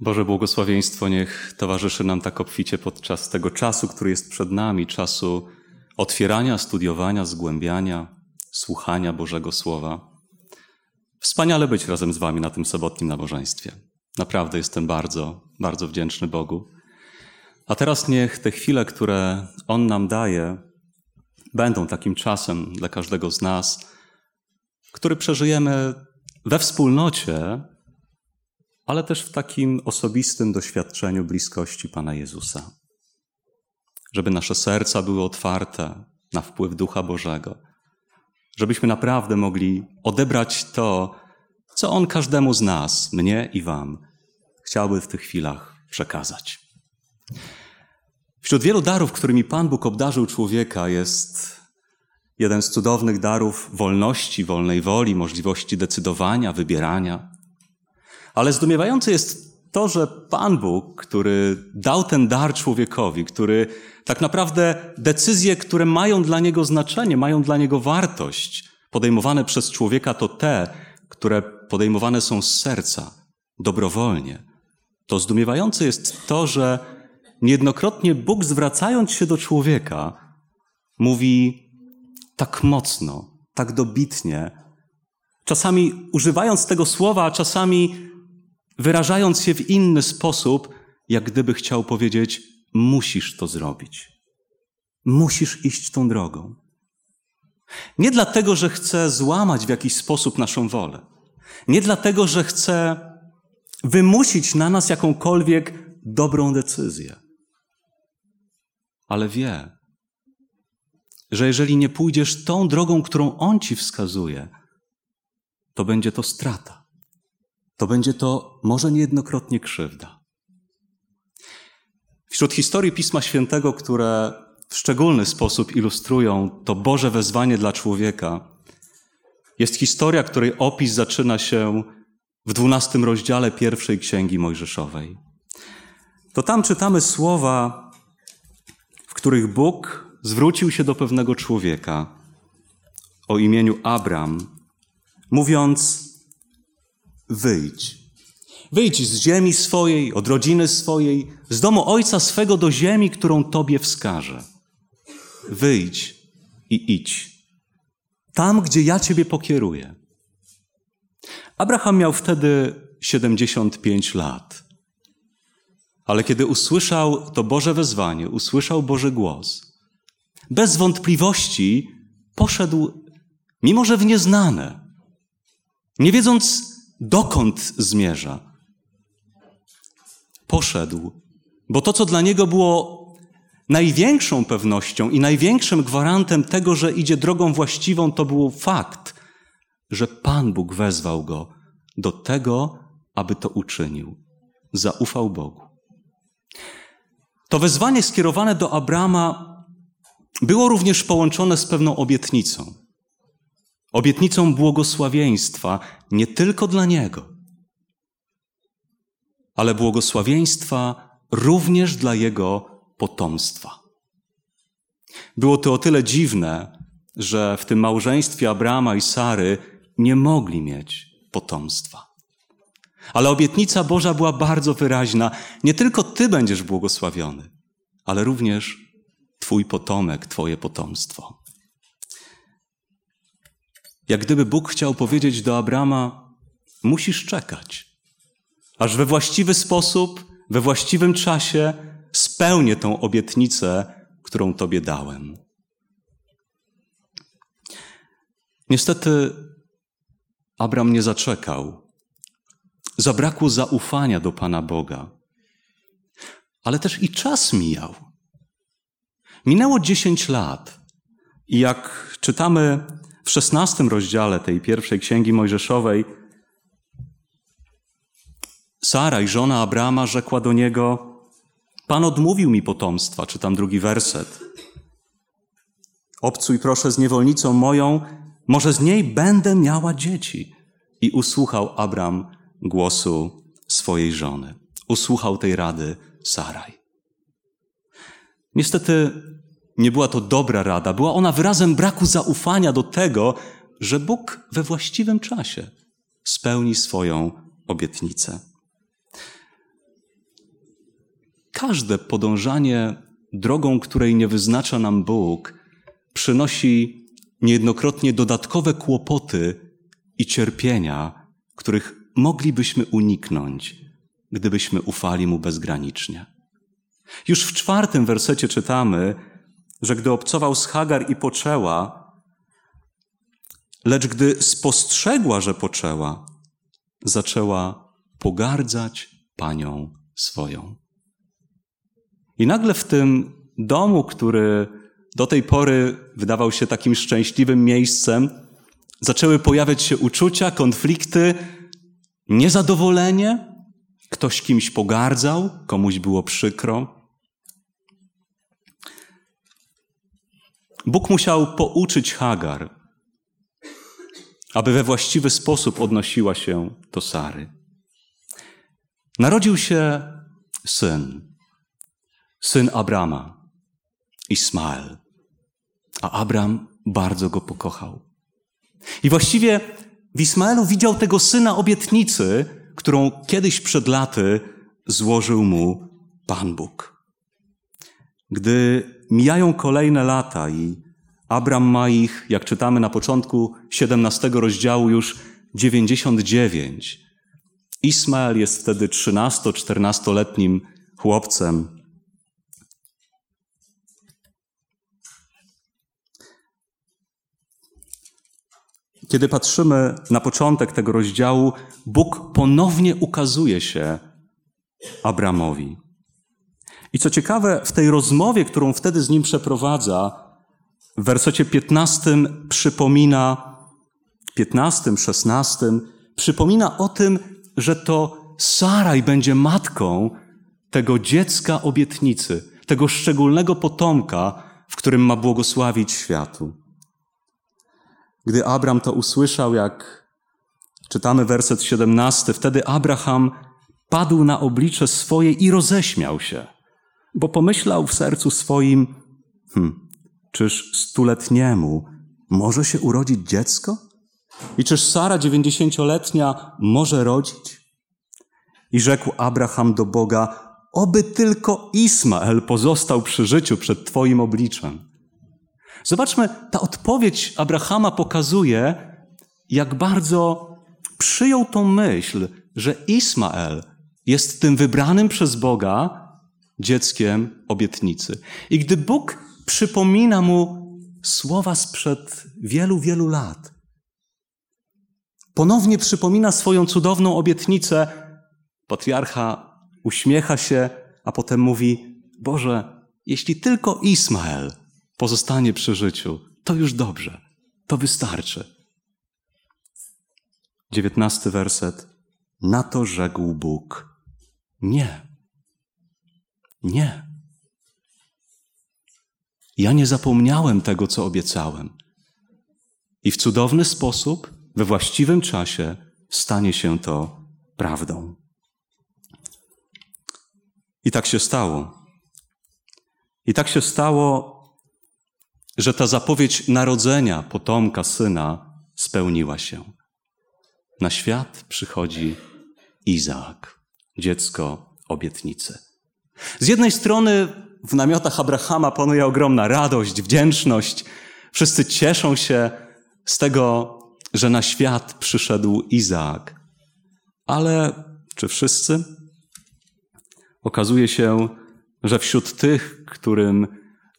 Boże błogosławieństwo niech towarzyszy nam tak obficie podczas tego czasu, który jest przed nami, czasu otwierania, studiowania, zgłębiania, słuchania Bożego Słowa. Wspaniale być razem z Wami na tym sobotnim nabożeństwie. Naprawdę jestem bardzo, bardzo wdzięczny Bogu. A teraz niech te chwile, które On nam daje, będą takim czasem dla każdego z nas, który przeżyjemy we wspólnocie, ale też w takim osobistym doświadczeniu bliskości Pana Jezusa. Żeby nasze serca były otwarte na wpływ Ducha Bożego, żebyśmy naprawdę mogli odebrać to, co On każdemu z nas, mnie i Wam, chciałby w tych chwilach przekazać. Wśród wielu darów, którymi Pan Bóg obdarzył człowieka, jest jeden z cudownych darów wolności, wolnej woli, możliwości decydowania, wybierania. Ale zdumiewające jest to, że Pan Bóg, który dał ten dar człowiekowi, który tak naprawdę decyzje, które mają dla niego znaczenie, mają dla niego wartość, podejmowane przez człowieka, to te, które podejmowane są z serca, dobrowolnie. To zdumiewające jest to, że niejednokrotnie Bóg, zwracając się do człowieka, mówi tak mocno, tak dobitnie, czasami używając tego słowa, a czasami wyrażając się w inny sposób, jak gdyby chciał powiedzieć: Musisz to zrobić. Musisz iść tą drogą. Nie dlatego, że chce złamać w jakiś sposób naszą wolę. Nie dlatego, że chce wymusić na nas jakąkolwiek dobrą decyzję. Ale wie, że jeżeli nie pójdziesz tą drogą, którą On ci wskazuje, to będzie to strata to będzie to może niejednokrotnie krzywda. Wśród historii Pisma Świętego, które w szczególny sposób ilustrują to Boże wezwanie dla człowieka, jest historia, której opis zaczyna się w dwunastym rozdziale pierwszej księgi Mojżeszowej. To tam czytamy słowa, w których Bóg zwrócił się do pewnego człowieka o imieniu Abram, mówiąc: wyjdź. Wyjdź z ziemi swojej, od rodziny swojej, z domu ojca swego do ziemi, którą tobie wskażę. Wyjdź i idź. Tam, gdzie ja ciebie pokieruję. Abraham miał wtedy 75 lat. Ale kiedy usłyszał to Boże wezwanie, usłyszał Boży głos, bez wątpliwości poszedł, mimo że w nieznane, nie wiedząc, dokąd zmierza. Poszedł, bo to, co dla niego było największą pewnością i największym gwarantem tego, że idzie drogą właściwą, to był fakt, że Pan Bóg wezwał go do tego, aby to uczynił. Zaufał Bogu. To wezwanie skierowane do Abrama było również połączone z pewną obietnicą obietnicą błogosławieństwa nie tylko dla Niego, ale błogosławieństwa również dla Jego potomstwa. Było to o tyle dziwne, że w tym małżeństwie Abrama i Sary nie mogli mieć potomstwa. Ale obietnica Boża była bardzo wyraźna. Nie tylko Ty będziesz błogosławiony, ale również Twój potomek, Twoje potomstwo. Jak gdyby Bóg chciał powiedzieć do Abrama: Musisz czekać, aż we właściwy sposób, we właściwym czasie spełnię tą obietnicę, którą Tobie dałem. Niestety, Abram nie zaczekał. Zabrakło zaufania do Pana Boga. Ale też i czas mijał. Minęło dziesięć lat. I jak czytamy w szesnastym rozdziale tej pierwszej księgi Mojżeszowej Sara i żona Abrama rzekła do niego: Pan odmówił mi potomstwa, czytam drugi werset. Obcuj proszę z niewolnicą moją, może z niej będę miała dzieci. I usłuchał Abram głosu swojej żony. Usłuchał tej rady Saraj. Niestety nie była to dobra rada, była ona wyrazem braku zaufania do tego, że Bóg we właściwym czasie spełni swoją obietnicę. każde podążanie drogą, której nie wyznacza nam Bóg, przynosi niejednokrotnie dodatkowe kłopoty i cierpienia, których moglibyśmy uniknąć, gdybyśmy ufali Mu bezgranicznie. Już w czwartym wersecie czytamy, że gdy obcował z Hagar i poczęła, lecz gdy spostrzegła, że poczęła, zaczęła pogardzać panią swoją. I nagle w tym domu, który do tej pory wydawał się takim szczęśliwym miejscem, zaczęły pojawiać się uczucia, konflikty, niezadowolenie. Ktoś kimś pogardzał, komuś było przykro. Bóg musiał pouczyć Hagar, aby we właściwy sposób odnosiła się do Sary. Narodził się syn, syn Abrama, Ismael, a Abram bardzo go pokochał. I właściwie w Ismaelu widział tego syna obietnicy, którą kiedyś przed laty złożył mu Pan Bóg. Gdy mijają kolejne lata i Abram ma ich, jak czytamy na początku 17 rozdziału, już 99. Ismael jest wtedy 13-14-letnim chłopcem. Kiedy patrzymy na początek tego rozdziału, Bóg ponownie ukazuje się Abramowi. I co ciekawe, w tej rozmowie, którą wtedy z nim przeprowadza, w wersecie 15 przypomina, 15, 16, przypomina o tym, że to Saraj będzie matką tego dziecka obietnicy, tego szczególnego potomka, w którym ma błogosławić światu. Gdy Abram to usłyszał, jak czytamy werset 17, wtedy Abraham padł na oblicze swoje i roześmiał się, bo pomyślał w sercu swoim, hm, czyż stuletniemu może się urodzić dziecko? I czyż Sara dziewięćdziesięcioletnia może rodzić? I rzekł Abraham do Boga, oby tylko Ismael pozostał przy życiu przed Twoim obliczem. Zobaczmy, ta odpowiedź Abrahama pokazuje, jak bardzo przyjął tą myśl, że Ismael jest tym wybranym przez Boga dzieckiem obietnicy. I gdy Bóg przypomina mu słowa sprzed wielu, wielu lat, ponownie przypomina swoją cudowną obietnicę, patriarcha uśmiecha się, a potem mówi: Boże, jeśli tylko Ismael pozostanie przy życiu, to już dobrze, to wystarczy. Dziewiętnasty werset. Na to rzekł Bóg: Nie. Nie. Ja nie zapomniałem tego, co obiecałem. I w cudowny sposób, we właściwym czasie, stanie się to prawdą. I tak się stało. I tak się stało, że ta zapowiedź narodzenia potomka syna spełniła się. Na świat przychodzi Izaak, dziecko obietnicy. Z jednej strony w namiotach Abrahama panuje ogromna radość, wdzięczność. Wszyscy cieszą się z tego, że na świat przyszedł Izaak. Ale czy wszyscy? Okazuje się, że wśród tych, którym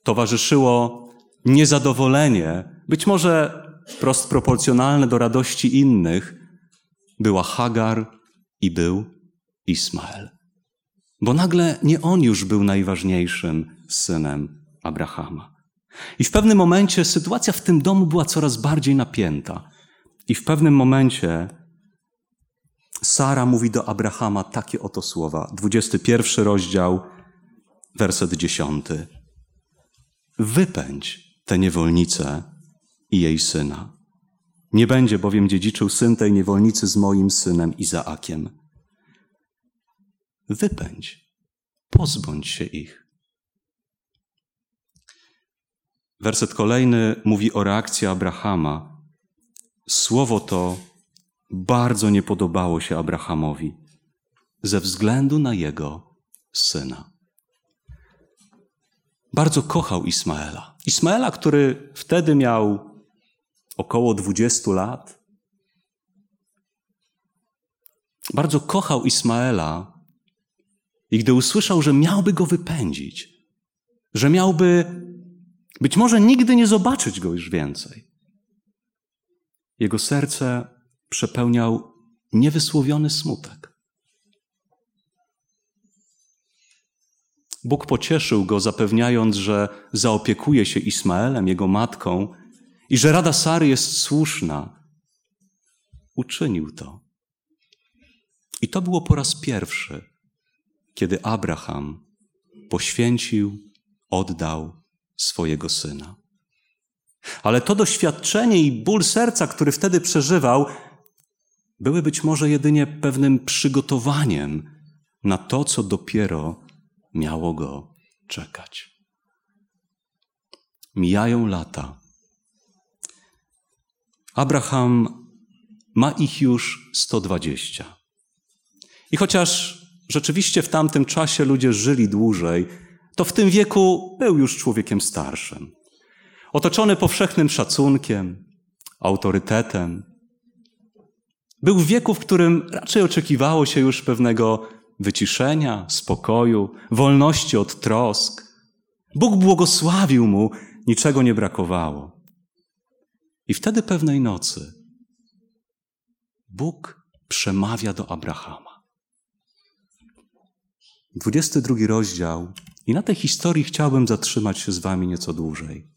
towarzyszyło niezadowolenie, być może wprost proporcjonalne do radości innych, była Hagar i był Ismael. Bo nagle nie on już był najważniejszym synem Abrahama. I w pewnym momencie sytuacja w tym domu była coraz bardziej napięta. I w pewnym momencie Sara mówi do Abrahama takie oto słowa. 21 rozdział, werset 10. Wypędź tę niewolnicę i jej syna. Nie będzie bowiem dziedziczył syn tej niewolnicy z moim synem Izaakiem. Wypędź, pozbądź się ich. Werset kolejny mówi o reakcji Abrahama. Słowo to bardzo nie podobało się Abrahamowi ze względu na jego syna. bardzo kochał Ismaela. Ismaela, który wtedy miał około 20 lat. Bardzo kochał Ismaela i gdy usłyszał, że miałby go wypędzić, że miałby być może nigdy nie zobaczyć go już więcej, jego serce przepełniał niewysłowiony smutek. Bóg pocieszył go, zapewniając, że zaopiekuje się Ismaelem, jego matką, i że rada Sary jest słuszna. Uczynił to. I to było po raz pierwszy, kiedy Abraham poświęcił, oddał swojego syna. Ale to doświadczenie i ból serca, który wtedy przeżywał, były być może jedynie pewnym przygotowaniem na to, co dopiero miało go czekać. Mijają lata. Abraham ma ich już 120. I chociaż rzeczywiście w tamtym czasie ludzie żyli dłużej, to w tym wieku był już człowiekiem starszym. Otoczony powszechnym szacunkiem, autorytetem. Był w wieku, w którym raczej oczekiwało się już pewnego wyciszenia, spokoju, wolności od trosk. Bóg błogosławił mu, niczego nie brakowało. I wtedy pewnej nocy Bóg przemawia do Abrahama. 22 rozdział, i na tej historii chciałbym zatrzymać się z Wami nieco dłużej.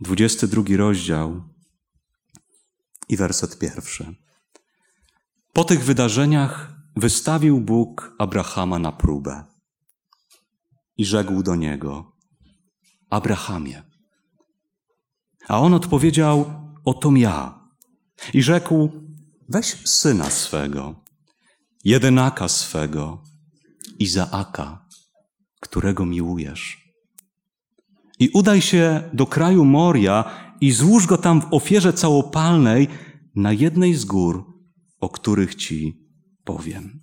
22 rozdział i werset pierwszy. Po tych wydarzeniach wystawił Bóg Abrahama na próbę i rzekł do niego: Abrahamie. A on odpowiedział: Otom ja. I rzekł: Weź syna swego, jedynaka swego, Izaaka, którego miłujesz. I udaj się do kraju Moria i złóż go tam w ofierze całopalnej na jednej z gór, o których ci powiem.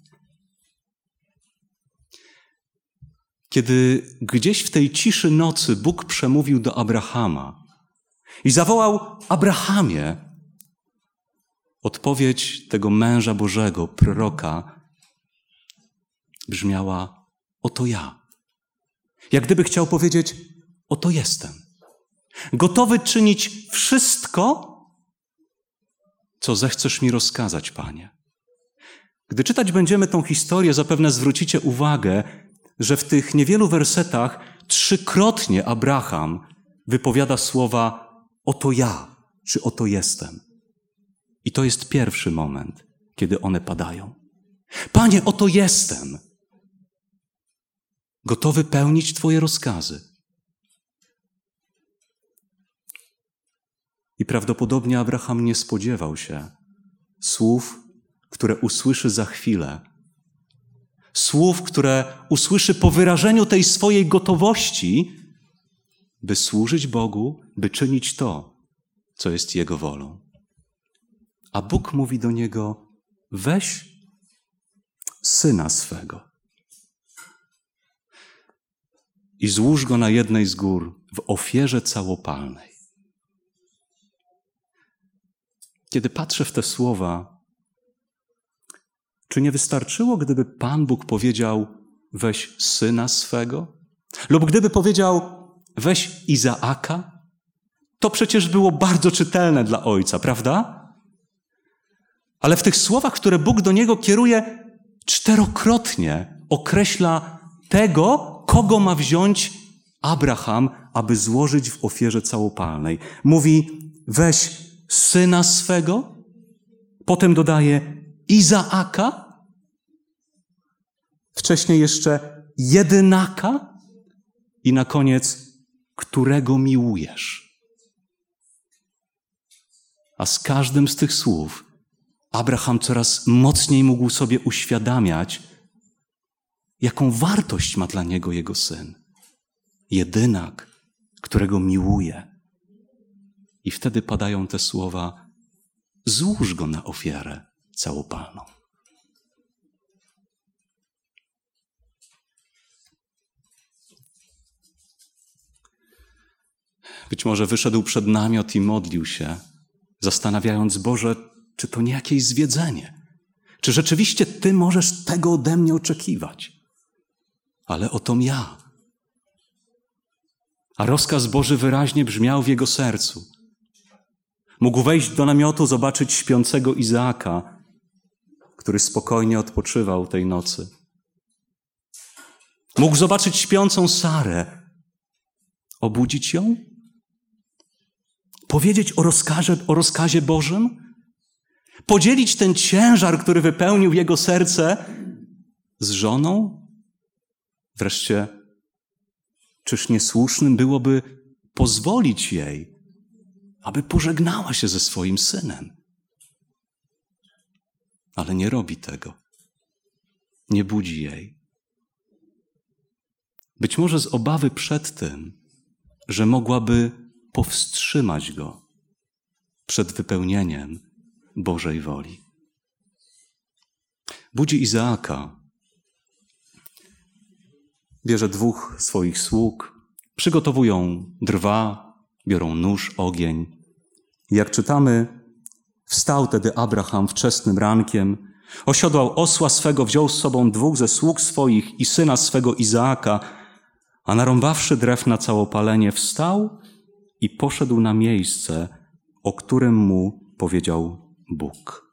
Kiedy gdzieś w tej ciszy nocy Bóg przemówił do Abrahama i zawołał Abrahamie, odpowiedź tego męża Bożego, proroka, brzmiała: Oto ja. Jak gdyby chciał powiedzieć: Oto jestem. Gotowy czynić wszystko, co zechcesz mi rozkazać, Panie. Gdy czytać będziemy tą historię, zapewne zwrócicie uwagę, że w tych niewielu wersetach trzykrotnie Abraham wypowiada słowa oto ja, czy oto jestem. I to jest pierwszy moment, kiedy one padają. Panie, oto jestem. Gotowy pełnić Twoje rozkazy. I prawdopodobnie Abraham nie spodziewał się słów które usłyszy za chwilę. Słów, które usłyszy po wyrażeniu tej swojej gotowości, by służyć Bogu, by czynić to, co jest Jego wolą. A Bóg mówi do niego: weź syna swego i złóż go na jednej z gór w ofierze całopalnej. Kiedy patrzę w te słowa, czy nie wystarczyło, gdyby Pan Bóg powiedział: weź syna swego? Lub gdyby powiedział: weź Izaaka? To przecież było bardzo czytelne dla ojca, prawda? Ale w tych słowach, które Bóg do niego kieruje, czterokrotnie określa tego, kogo ma wziąć Abraham, aby złożyć w ofierze całopalnej. Mówi: weź syna swego, potem dodaje Izaaka, wcześniej jeszcze jedynaka i na koniec, którego miłujesz. A z każdym z tych słów Abraham coraz mocniej mógł sobie uświadamiać, jaką wartość ma dla niego jego syn. Jedynak, którego miłuje. I wtedy padają te słowa: złóż go na ofiarę całopalną. Być może wyszedł przed namiot i modlił się, zastanawiając, Boże, czy to nie jakieś zwiedzenie? Czy rzeczywiście Ty możesz tego ode mnie oczekiwać? Ale oto ja. A rozkaz Boży wyraźnie brzmiał w jego sercu. Mógł wejść do namiotu, zobaczyć śpiącego Izaaka, który spokojnie odpoczywał tej nocy. Mógł zobaczyć śpiącą Sarę, obudzić ją, powiedzieć o rozkazie, o rozkazie Bożym, podzielić ten ciężar, który wypełnił jego serce z żoną. Wreszcie, czyż niesłusznym byłoby pozwolić jej, aby pożegnała się ze swoim synem? Ale nie robi tego. Nie budzi jej. Być może z obawy przed tym, że mogłaby powstrzymać go przed wypełnieniem Bożej woli. Budzi Izaaka. Bierze dwóch swoich sług, przygotowują drwa, biorą nóż, ogień. Jak czytamy, wstał tedy Abraham wczesnym rankiem, osiodłał osła swego, wziął z sobą dwóch ze sług swoich i syna swego Izaaka, a narąbawszy drew na całopalenie, wstał i poszedł na miejsce, o którym mu powiedział Bóg.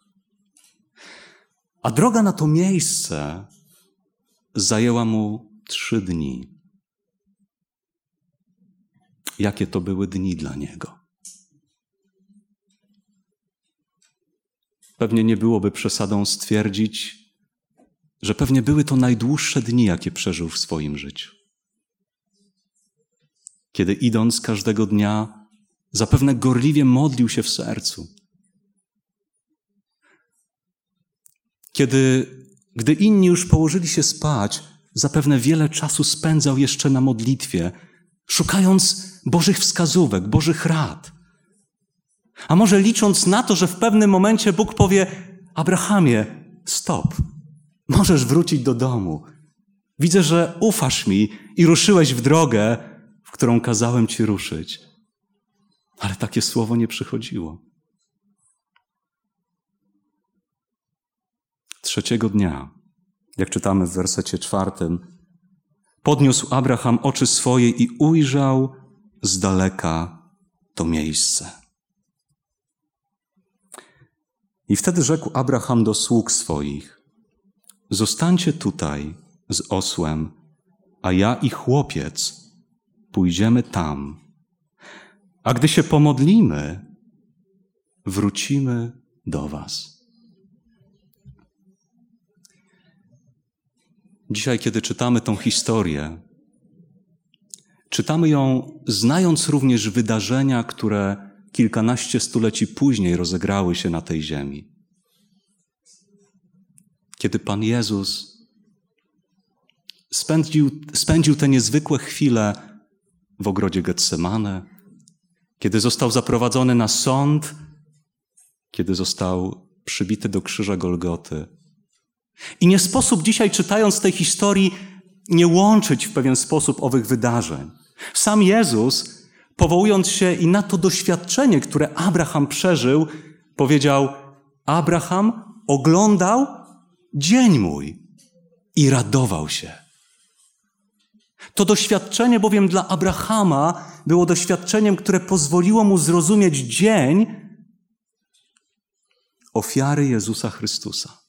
A droga na to miejsce zajęła mu trzy dni. Jakie to były dni dla niego? Pewnie nie byłoby przesadą stwierdzić, że pewnie były to najdłuższe dni, jakie przeżył w swoim życiu kiedy idąc każdego dnia, zapewne gorliwie modlił się w sercu. Kiedy, gdy inni już położyli się spać, zapewne wiele czasu spędzał jeszcze na modlitwie, szukając Bożych wskazówek, Bożych rad. A może licząc na to, że w pewnym momencie Bóg powie: Abrahamie, stop, możesz wrócić do domu. Widzę, że ufasz mi i ruszyłeś w drogę, w którą kazałem ci ruszyć. Ale takie słowo nie przychodziło. Trzeciego dnia, jak czytamy w wersecie czwartym, podniósł Abraham oczy swoje i ujrzał z daleka to miejsce. I wtedy rzekł Abraham do sług swoich: Zostańcie tutaj z osłem, a ja i chłopiec pójdziemy tam. A gdy się pomodlimy, wrócimy do Was. Dzisiaj, kiedy czytamy tą historię, czytamy ją znając również wydarzenia, które kilkanaście stuleci później rozegrały się na tej ziemi. Kiedy Pan Jezus spędził, spędził te niezwykłe chwile w ogrodzie Getsemane, kiedy został zaprowadzony na sąd, kiedy został przybity do krzyża Golgoty. I nie sposób dzisiaj, czytając tej historii, nie łączyć w pewien sposób owych wydarzeń. Sam Jezus, powołując się i na to doświadczenie, które Abraham przeżył, powiedział: Abraham oglądał dzień mój i radował się. To doświadczenie bowiem dla Abrahama było doświadczeniem, które pozwoliło mu zrozumieć dzień ofiary Jezusa Chrystusa.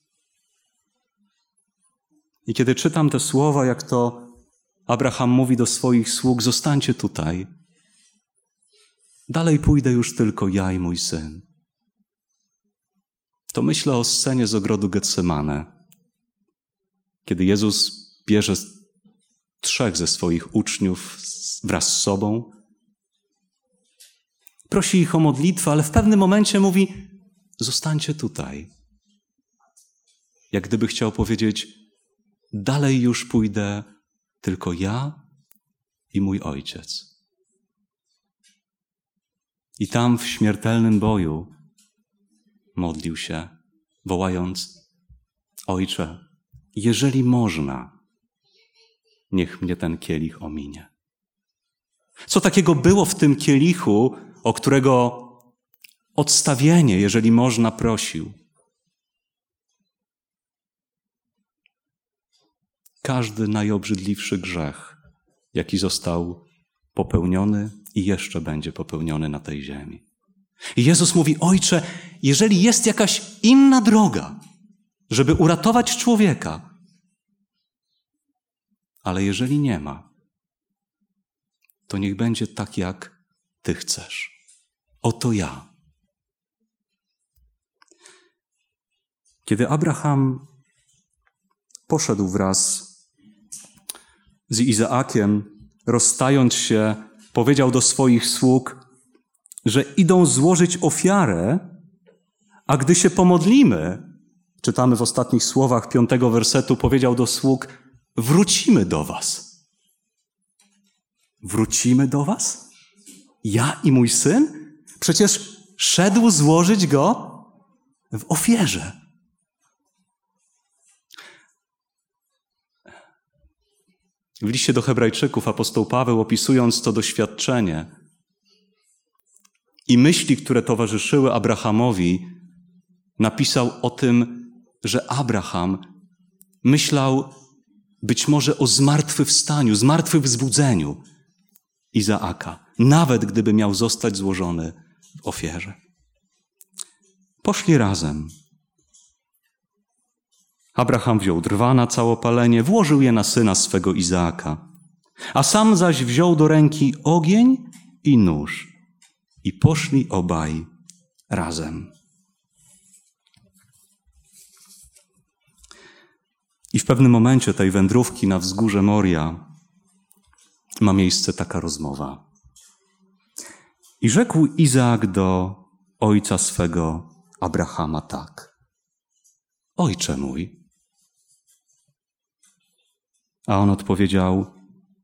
I kiedy czytam te słowa, jak to Abraham mówi do swoich sług: Zostańcie tutaj. Dalej pójdę już tylko ja i mój syn. To myślę o scenie z ogrodu Getsemane, kiedy Jezus bierze trzech ze swoich uczniów wraz z sobą. Prosi ich o modlitwę, ale w pewnym momencie mówi: Zostańcie tutaj. Jak gdyby chciał powiedzieć: Dalej już pójdę tylko ja i mój ojciec. I tam w śmiertelnym boju modlił się, wołając: Ojcze, jeżeli można, niech mnie ten kielich ominie. Co takiego było w tym kielichu, o którego odstawienie, jeżeli można, prosił? Każdy najobrzydliwszy grzech, jaki został popełniony i jeszcze będzie popełniony na tej ziemi. I Jezus mówi: Ojcze, jeżeli jest jakaś inna droga, żeby uratować człowieka, ale jeżeli nie ma, to niech będzie tak, jak Ty chcesz. Oto ja. Kiedy Abraham poszedł wraz z Izaakiem, rozstając się, powiedział do swoich sług, że idą złożyć ofiarę, a gdy się pomodlimy, czytamy w ostatnich słowach piątego wersetu, powiedział do sług: Wrócimy do Was. Wrócimy do Was? Ja i mój syn? Przecież szedł złożyć go w ofierze. W liście do Hebrajczyków apostoł Paweł, opisując to doświadczenie i myśli, które towarzyszyły Abrahamowi, napisał o tym, że Abraham myślał być może o zmartwychwstaniu, zmartwychwzbudzeniu Izaaka, nawet gdyby miał zostać złożony w ofierze. Poszli razem. Abraham wziął drwa na całopalenie, włożył je na syna swego Izaaka, a sam zaś wziął do ręki ogień i nóż i poszli obaj razem. I w pewnym momencie tej wędrówki na wzgórze Moria ma miejsce taka rozmowa. I rzekł Izaak do ojca swego Abrahama tak: Ojcze mój. A on odpowiedział: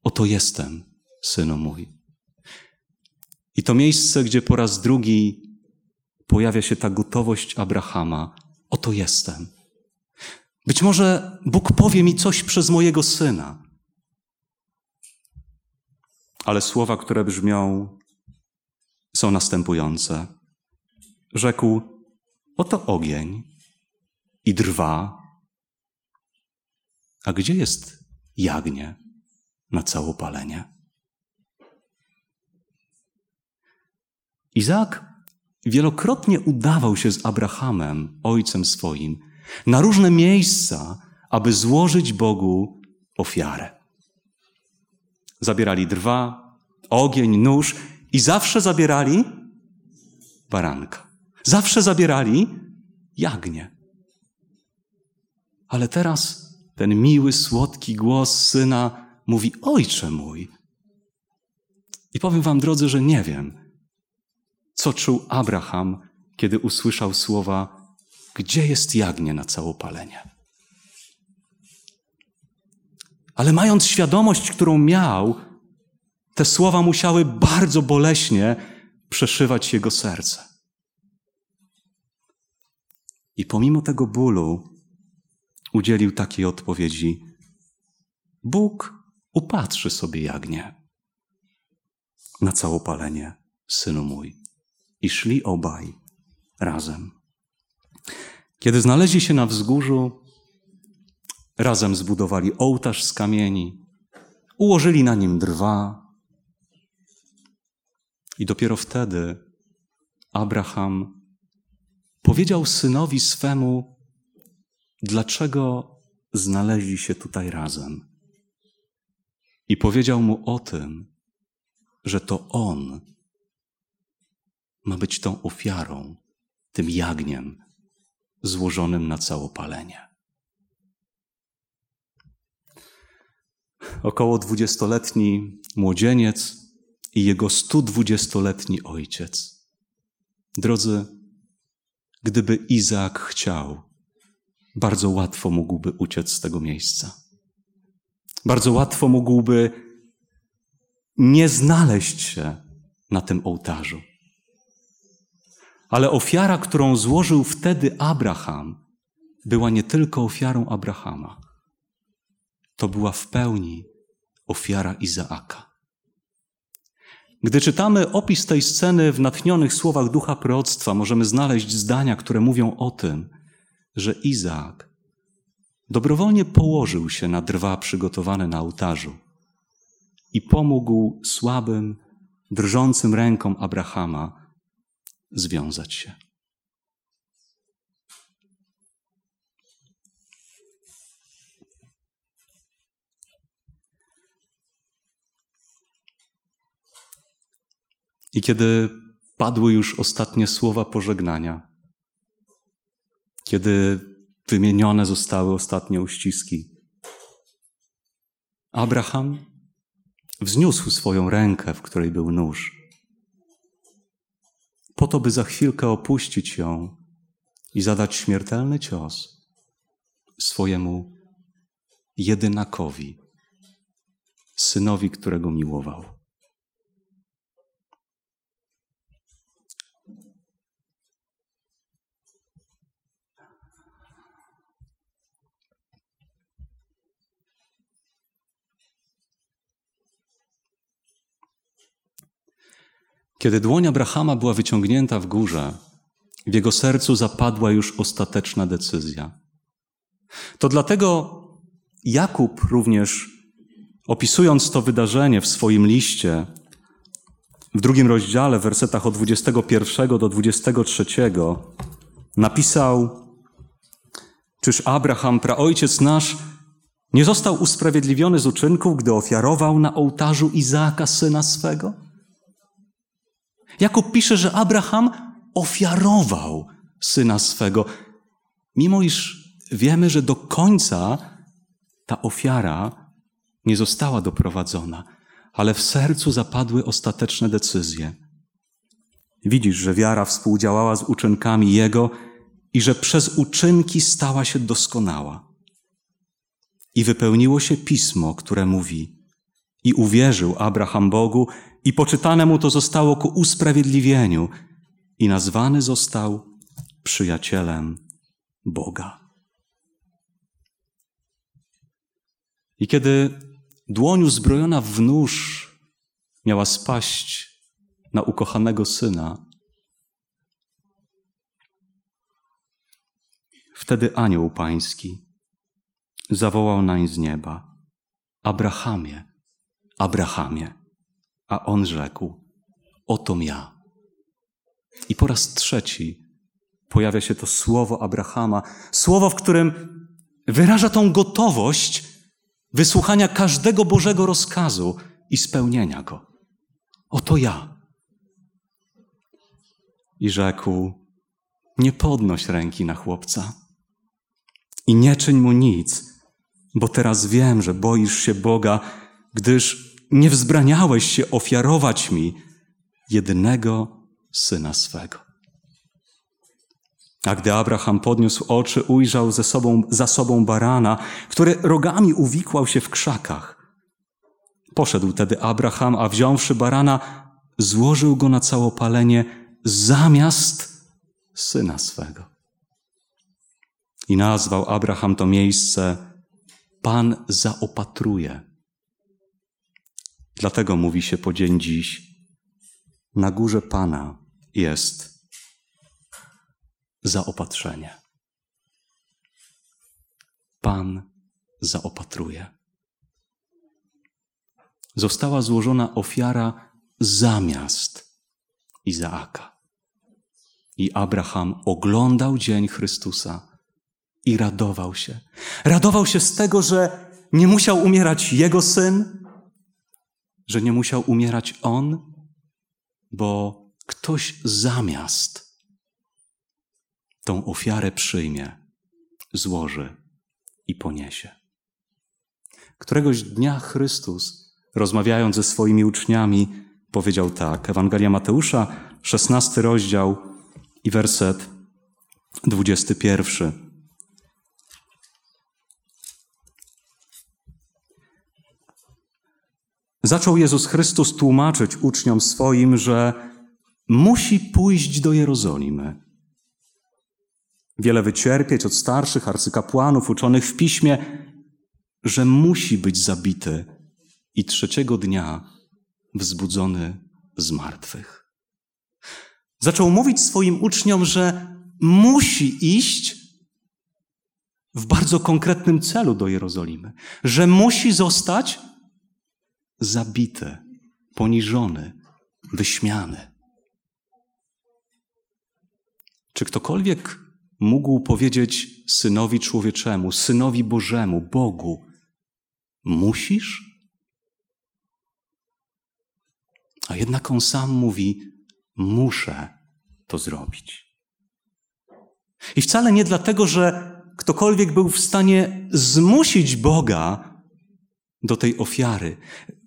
Oto jestem, synu mój. I to miejsce, gdzie po raz drugi pojawia się ta gotowość Abrahama: Oto jestem. Być może Bóg powie mi coś przez mojego syna. Ale słowa, które brzmią, są następujące. Rzekł: Oto ogień i drwa. A gdzie jest jagnię na całopalenie? Izaak wielokrotnie udawał się z Abrahamem, ojcem swoim, na różne miejsca, aby złożyć Bogu ofiarę. Zabierali drwa, ogień, nóż i zawsze zabierali baranka. Zawsze zabierali jagnię. Ale teraz ten miły, słodki głos syna mówi: Ojcze mój. I powiem Wam, drodzy, że nie wiem, co czuł Abraham, kiedy usłyszał słowa: Gdzie jest jagnię na całopalenie? Ale mając świadomość, którą miał, te słowa musiały bardzo boleśnie przeszywać jego serce. I pomimo tego bólu udzielił takiej odpowiedzi: Bóg upatrzy sobie jagnię na całopalenie, synu mój. I szli obaj razem. Kiedy znaleźli się na wzgórzu, razem zbudowali ołtarz z kamieni, ułożyli na nim drwa. I dopiero wtedy Abraham powiedział synowi swemu, dlaczego znaleźli się tutaj razem. I powiedział mu o tym, że to on ma być tą ofiarą, tym jagniem złożonym na całopalenie. Około dwudziestoletni młodzieniec i jego stu dwudziestoletni ojciec. Drodzy, gdyby Izaak chciał, bardzo łatwo mógłby uciec z tego miejsca. Bardzo łatwo mógłby nie znaleźć się na tym ołtarzu. Ale ofiara, którą złożył wtedy Abraham, była nie tylko ofiarą Abrahama. To była w pełni ofiara Izaaka. Gdy czytamy opis tej sceny w natchnionych słowach ducha proroctwa, możemy znaleźć zdania, które mówią o tym, że Izaak dobrowolnie położył się na drwa przygotowane na ołtarzu i pomógł słabym, drżącym rękom Abrahama związać się. I kiedy padły już ostatnie słowa pożegnania, kiedy wymienione zostały ostatnie uściski, Abraham wzniósł swoją rękę, w której był nóż, po to, by za chwilkę opuścić ją i zadać śmiertelny cios swojemu jedynakowi, synowi, którego miłował. Kiedy dłoń Abrahama była wyciągnięta w górze, w jego sercu zapadła już ostateczna decyzja. To dlatego Jakub również, opisując to wydarzenie w swoim liście, w drugim rozdziale, w wersetach od 21 do 23, napisał: Czyż Abraham, praojciec nasz, nie został usprawiedliwiony z uczynków, gdy ofiarował na ołtarzu Izaaka syna swego? Jakub pisze, że Abraham ofiarował syna swego, mimo iż wiemy, że do końca ta ofiara nie została doprowadzona, ale w sercu zapadły ostateczne decyzje. Widzisz, że wiara współdziałała z uczynkami Jego i że przez uczynki stała się doskonała. I wypełniło się pismo, które mówi: I uwierzył Abraham Bogu, i poczytane mu to zostało ku usprawiedliwieniu i nazwany został przyjacielem Boga. I kiedy dłoń uzbrojona w nóż miała spaść na ukochanego syna, wtedy anioł pański zawołał nań z nieba: Abrahamie, Abrahamie. A on rzekł: Oto ja. I po raz trzeci pojawia się to słowo Abrahama, słowo, w którym wyraża tą gotowość wysłuchania każdego Bożego rozkazu i spełnienia go. Oto ja. I rzekł: Nie podnoś ręki na chłopca i nie czyń mu nic, bo teraz wiem, że boisz się Boga, gdyż nie wzbraniałeś się ofiarować mi jedynego syna swego. A gdy Abraham podniósł oczy, ujrzał ze sobą, za sobą barana, który rogami uwikłał się w krzakach. Poszedł tedy Abraham, a wziąwszy barana, złożył go na całopalenie zamiast syna swego. I nazwał Abraham to miejsce Pan zaopatruje. Dlatego mówi się po dzień dziś, na górze Pana jest zaopatrzenie. Pan zaopatruje. Została złożona ofiara zamiast Izaaka. I Abraham oglądał dzień Chrystusa i radował się. Radował się z tego, że nie musiał umierać jego syn, że nie musiał umierać on, bo ktoś zamiast tą ofiarę przyjmie, złoży i poniesie. Któregoś dnia Chrystus, rozmawiając ze swoimi uczniami, powiedział tak. Ewangelia Mateusza, 16 rozdział i werset 21. zaczął Jezus Chrystus tłumaczyć uczniom swoim, że musi pójść do Jerozolimy. Wiele wycierpieć od starszych arcykapłanów uczonych w piśmie, że musi być zabity i trzeciego dnia wzbudzony z martwych. Zaczął mówić swoim uczniom, że musi iść w bardzo konkretnym celu do Jerozolimy, że musi zostać zabity, poniżony, wyśmiany. Czy ktokolwiek mógł powiedzieć synowi człowieczemu, synowi Bożemu, Bogu, musisz? A jednak on sam mówi: Muszę to zrobić. I wcale nie dlatego, że ktokolwiek był w stanie zmusić Boga do tej ofiary.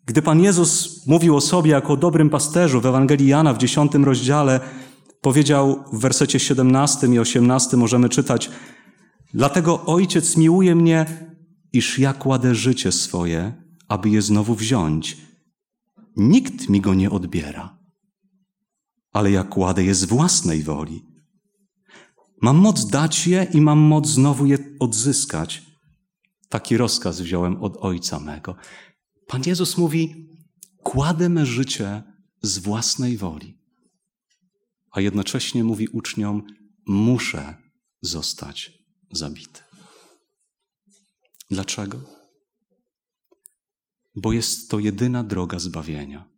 Gdy Pan Jezus mówił o sobie jako o dobrym pasterzu w Ewangelii Jana w dziesiątym rozdziale, powiedział w wersecie 17 i 18 możemy czytać: Dlatego Ojciec miłuje mnie, iż ja kładę życie swoje, aby je znowu wziąć. Nikt mi go nie odbiera, ale ja kładę je z własnej woli. Mam moc dać je i mam moc znowu je odzyskać. Taki rozkaz wziąłem od Ojca mego. Pan Jezus mówi: Kładę me życie z własnej woli, a jednocześnie mówi uczniom: Muszę zostać zabity. Dlaczego? Bo jest to jedyna droga zbawienia.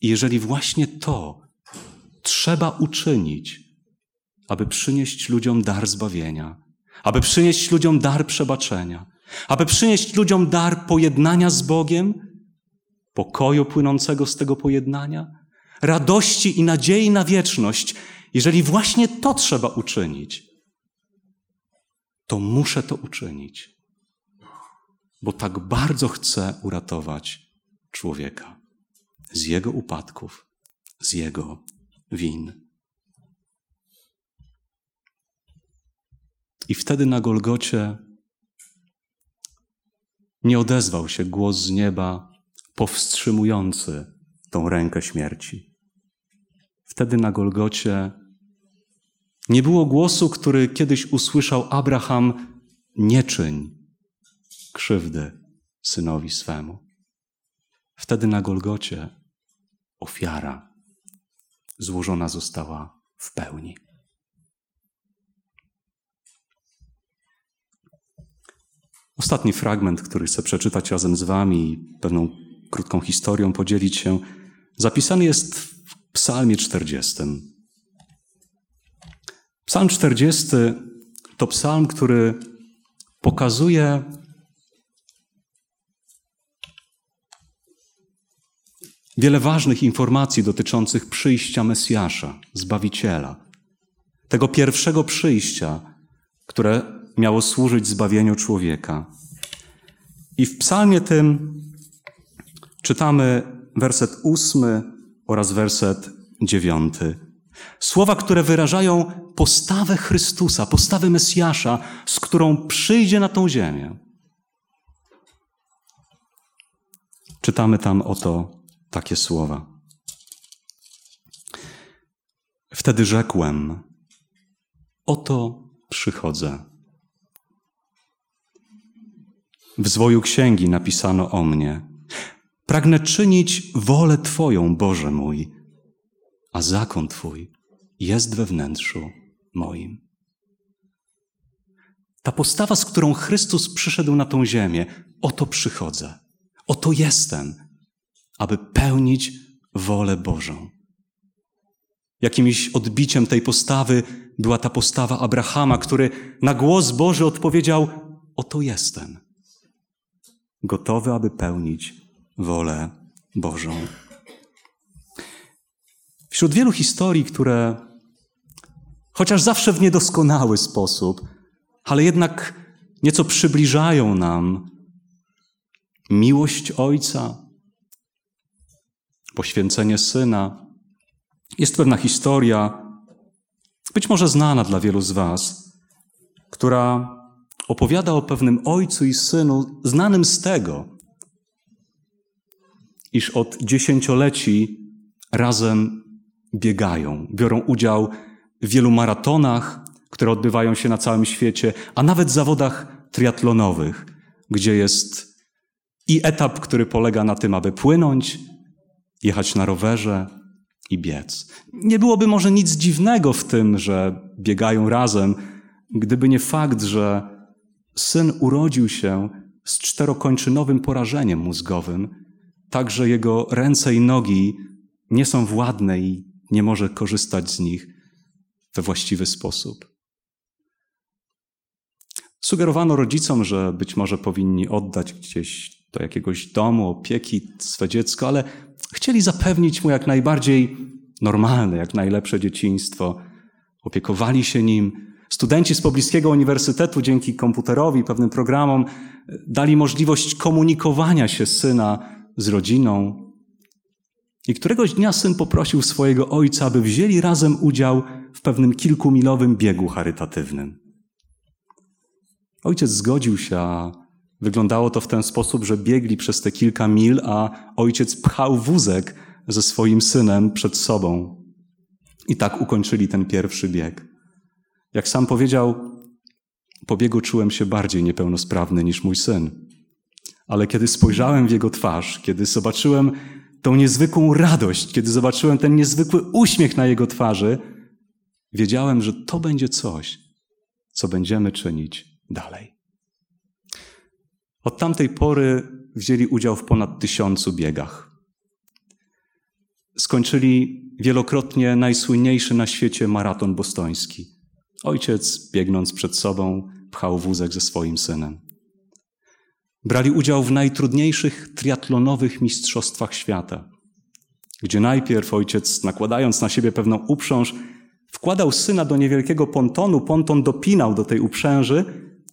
I jeżeli właśnie to trzeba uczynić, aby przynieść ludziom dar zbawienia, aby przynieść ludziom dar przebaczenia, aby przynieść ludziom dar pojednania z Bogiem, pokoju płynącego z tego pojednania, radości i nadziei na wieczność, jeżeli właśnie to trzeba uczynić, to muszę to uczynić, bo tak bardzo chcę uratować człowieka z jego upadków, z jego win. I wtedy na Golgocie nie odezwał się głos z nieba powstrzymujący tą rękę śmierci. Wtedy na Golgocie nie było głosu, który kiedyś usłyszał Abraham: Nie czyń krzywdy synowi swemu. Wtedy na Golgocie ofiara złożona została w pełni. Ostatni fragment, który chcę przeczytać razem z Wami i pewną krótką historią podzielić się, zapisany jest w Psalmie 40. Psalm 40 to psalm, który pokazuje wiele ważnych informacji dotyczących przyjścia Mesjasza, Zbawiciela, tego pierwszego przyjścia, które miało służyć zbawieniu człowieka. I w psalmie tym czytamy werset ósmy oraz werset dziewiąty. Słowa, które wyrażają postawę Chrystusa, postawę Mesjasza, z którą przyjdzie na tą ziemię. Czytamy tam oto takie słowa. Wtedy rzekłem: Oto przychodzę. W zwoju księgi napisano o mnie: Pragnę czynić wolę Twoją, Boże mój, a zakon Twój jest we wnętrzu moim. Ta postawa, z którą Chrystus przyszedł na tą ziemię, oto przychodzę, oto jestem, aby pełnić wolę Bożą. Jakimś odbiciem tej postawy była ta postawa Abrahama, który na głos Boży odpowiedział: Oto jestem gotowy, aby pełnić wolę Bożą. Wśród wielu historii, które chociaż zawsze w niedoskonały sposób, ale jednak nieco przybliżają nam miłość Ojca, poświęcenie Syna, jest pewna historia, być może znana dla wielu z Was, która opowiada o pewnym ojcu i synu, znanym z tego, iż od dziesięcioleci razem biegają, biorą udział w wielu maratonach, które odbywają się na całym świecie, a nawet zawodach triatlonowych, gdzie jest i etap, który polega na tym, aby płynąć, jechać na rowerze i biec. Nie byłoby może nic dziwnego w tym, że biegają razem, gdyby nie fakt, że syn urodził się z czterokończynowym porażeniem mózgowym, tak że jego ręce i nogi nie są władne i nie może korzystać z nich we właściwy sposób. Sugerowano rodzicom, że być może powinni oddać gdzieś do jakiegoś domu opieki swe dziecko, ale chcieli zapewnić mu jak najbardziej normalne, jak najlepsze dzieciństwo. Opiekowali się nim. Studenci z pobliskiego uniwersytetu dzięki komputerowi, pewnym programom dali możliwość komunikowania się syna z rodziną. I któregoś dnia syn poprosił swojego ojca, aby wzięli razem udział w pewnym kilkumilowym biegu charytatywnym. Ojciec zgodził się, a wyglądało to w ten sposób, że biegli przez te kilka mil, a ojciec pchał wózek ze swoim synem przed sobą. I tak ukończyli ten pierwszy bieg. Jak sam powiedział, po biegu czułem się bardziej niepełnosprawny niż mój syn. Ale kiedy spojrzałem w jego twarz, kiedy zobaczyłem tą niezwykłą radość, kiedy zobaczyłem ten niezwykły uśmiech na jego twarzy, wiedziałem, że to będzie coś, co będziemy czynić dalej. Od tamtej pory wzięli udział w ponad tysiącu biegach. Skończyli wielokrotnie najsłynniejszy na świecie maraton bostoński. Ojciec, biegnąc przed sobą, pchał wózek ze swoim synem. Brali udział w najtrudniejszych triatlonowych mistrzostwach świata, gdzie najpierw ojciec, nakładając na siebie pewną uprząż, wkładał syna do niewielkiego pontonu, ponton dopinał do tej uprzęży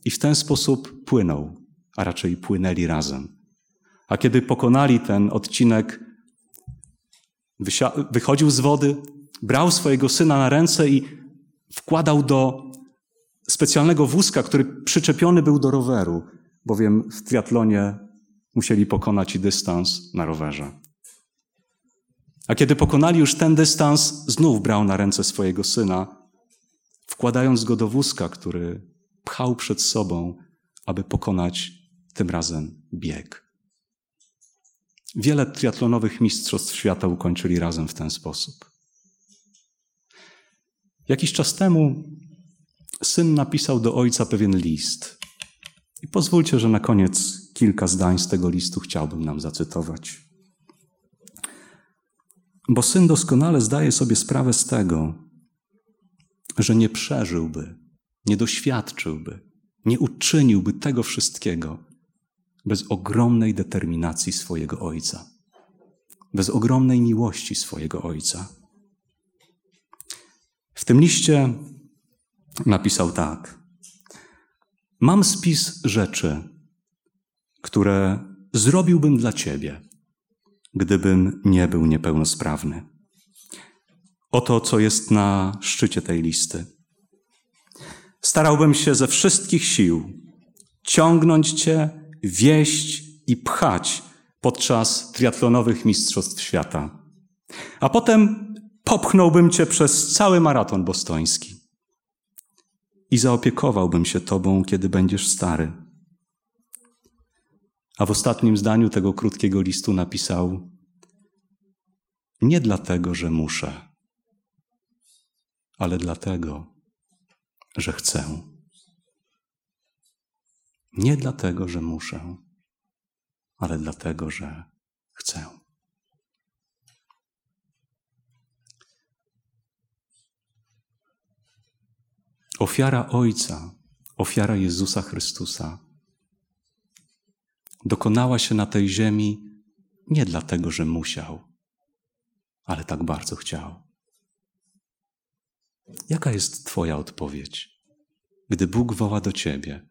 i w ten sposób płynął, a raczej płynęli razem. A kiedy pokonali ten odcinek, wychodził z wody, brał swojego syna na ręce i wkładał do specjalnego wózka, który przyczepiony był do roweru, bowiem w triatlonie musieli pokonać i dystans na rowerze. A kiedy pokonali już ten dystans, znów brał na ręce swojego syna, wkładając go do wózka, który pchał przed sobą, aby pokonać tym razem bieg. Wiele triatlonowych mistrzostw świata ukończyli razem w ten sposób. Jakiś czas temu syn napisał do ojca pewien list. I pozwólcie, że na koniec kilka zdań z tego listu chciałbym nam zacytować. Bo syn doskonale zdaje sobie sprawę z tego, że nie przeżyłby, nie doświadczyłby, nie uczyniłby tego wszystkiego bez ogromnej determinacji swojego ojca, bez ogromnej miłości swojego ojca. W tym liście napisał tak: Mam spis rzeczy, które zrobiłbym dla ciebie, gdybym nie był niepełnosprawny. Oto, co jest na szczycie tej listy. Starałbym się ze wszystkich sił ciągnąć cię, wieść i pchać podczas triatlonowych mistrzostw świata. A potem popchnąłbym cię przez cały maraton bostoński i zaopiekowałbym się Tobą, kiedy będziesz stary. A w ostatnim zdaniu tego krótkiego listu napisał: Nie dlatego, że muszę, ale dlatego, że chcę. Nie dlatego, że muszę, ale dlatego, że chcę. Ofiara Ojca, ofiara Jezusa Chrystusa dokonała się na tej ziemi nie dlatego, że musiał, ale tak bardzo chciał. Jaka jest Twoja odpowiedź, gdy Bóg woła do Ciebie,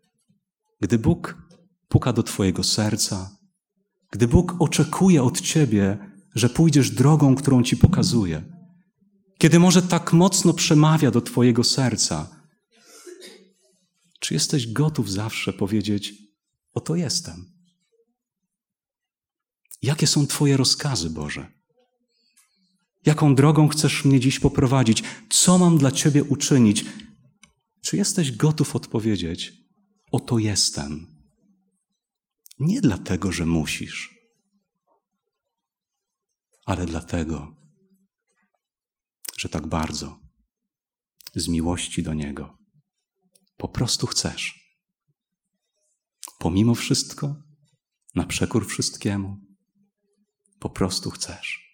gdy Bóg puka do Twojego serca, gdy Bóg oczekuje od Ciebie, że pójdziesz drogą, którą Ci pokazuje, kiedy może tak mocno przemawia do Twojego serca, czy jesteś gotów zawsze powiedzieć: Oto jestem? Jakie są Twoje rozkazy, Boże? Jaką drogą chcesz mnie dziś poprowadzić? Co mam dla Ciebie uczynić? Czy jesteś gotów odpowiedzieć: Oto jestem? Nie dlatego, że musisz, ale dlatego, że tak bardzo z miłości do Niego po prostu chcesz. Pomimo wszystko, na przekór wszystkiemu, po prostu chcesz.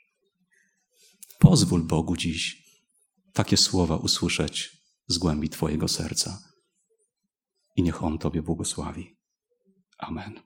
Pozwól Bogu dziś takie słowa usłyszeć z głębi Twojego serca i niech On Tobie błogosławi. Amen.